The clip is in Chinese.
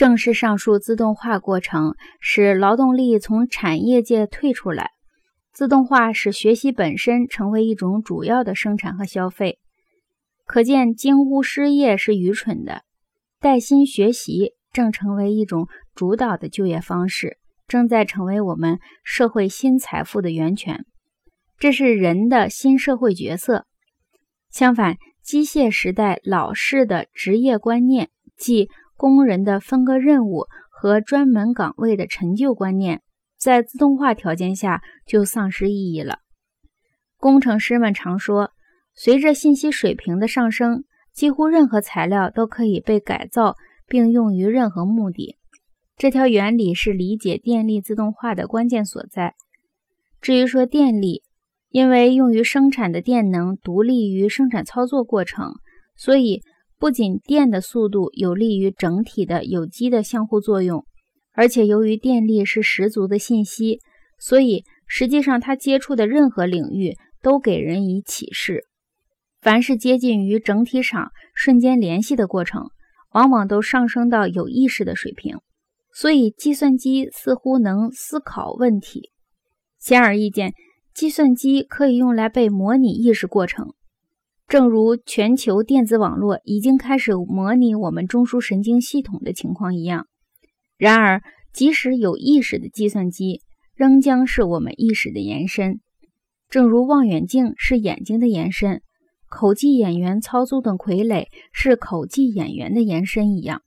正是上述自动化过程，使劳动力从产业界退出来。自动化使学习本身成为一种主要的生产和消费。可见，惊呼失业是愚蠢的。带薪学习正成为一种主导的就业方式，正在成为我们社会新财富的源泉。这是人的新社会角色。相反，机械时代老式的职业观念，即工人的分割任务和专门岗位的陈旧观念，在自动化条件下就丧失意义了。工程师们常说，随着信息水平的上升，几乎任何材料都可以被改造并用于任何目的。这条原理是理解电力自动化的关键所在。至于说电力，因为用于生产的电能独立于生产操作过程，所以。不仅电的速度有利于整体的有机的相互作用，而且由于电力是十足的信息，所以实际上它接触的任何领域都给人以启示。凡是接近于整体场瞬间联系的过程，往往都上升到有意识的水平。所以，计算机似乎能思考问题。显而易见，计算机可以用来被模拟意识过程。正如全球电子网络已经开始模拟我们中枢神经系统的情况一样，然而，即使有意识的计算机，仍将是我们意识的延伸。正如望远镜是眼睛的延伸，口技演员操纵的傀儡是口技演员的延伸一样。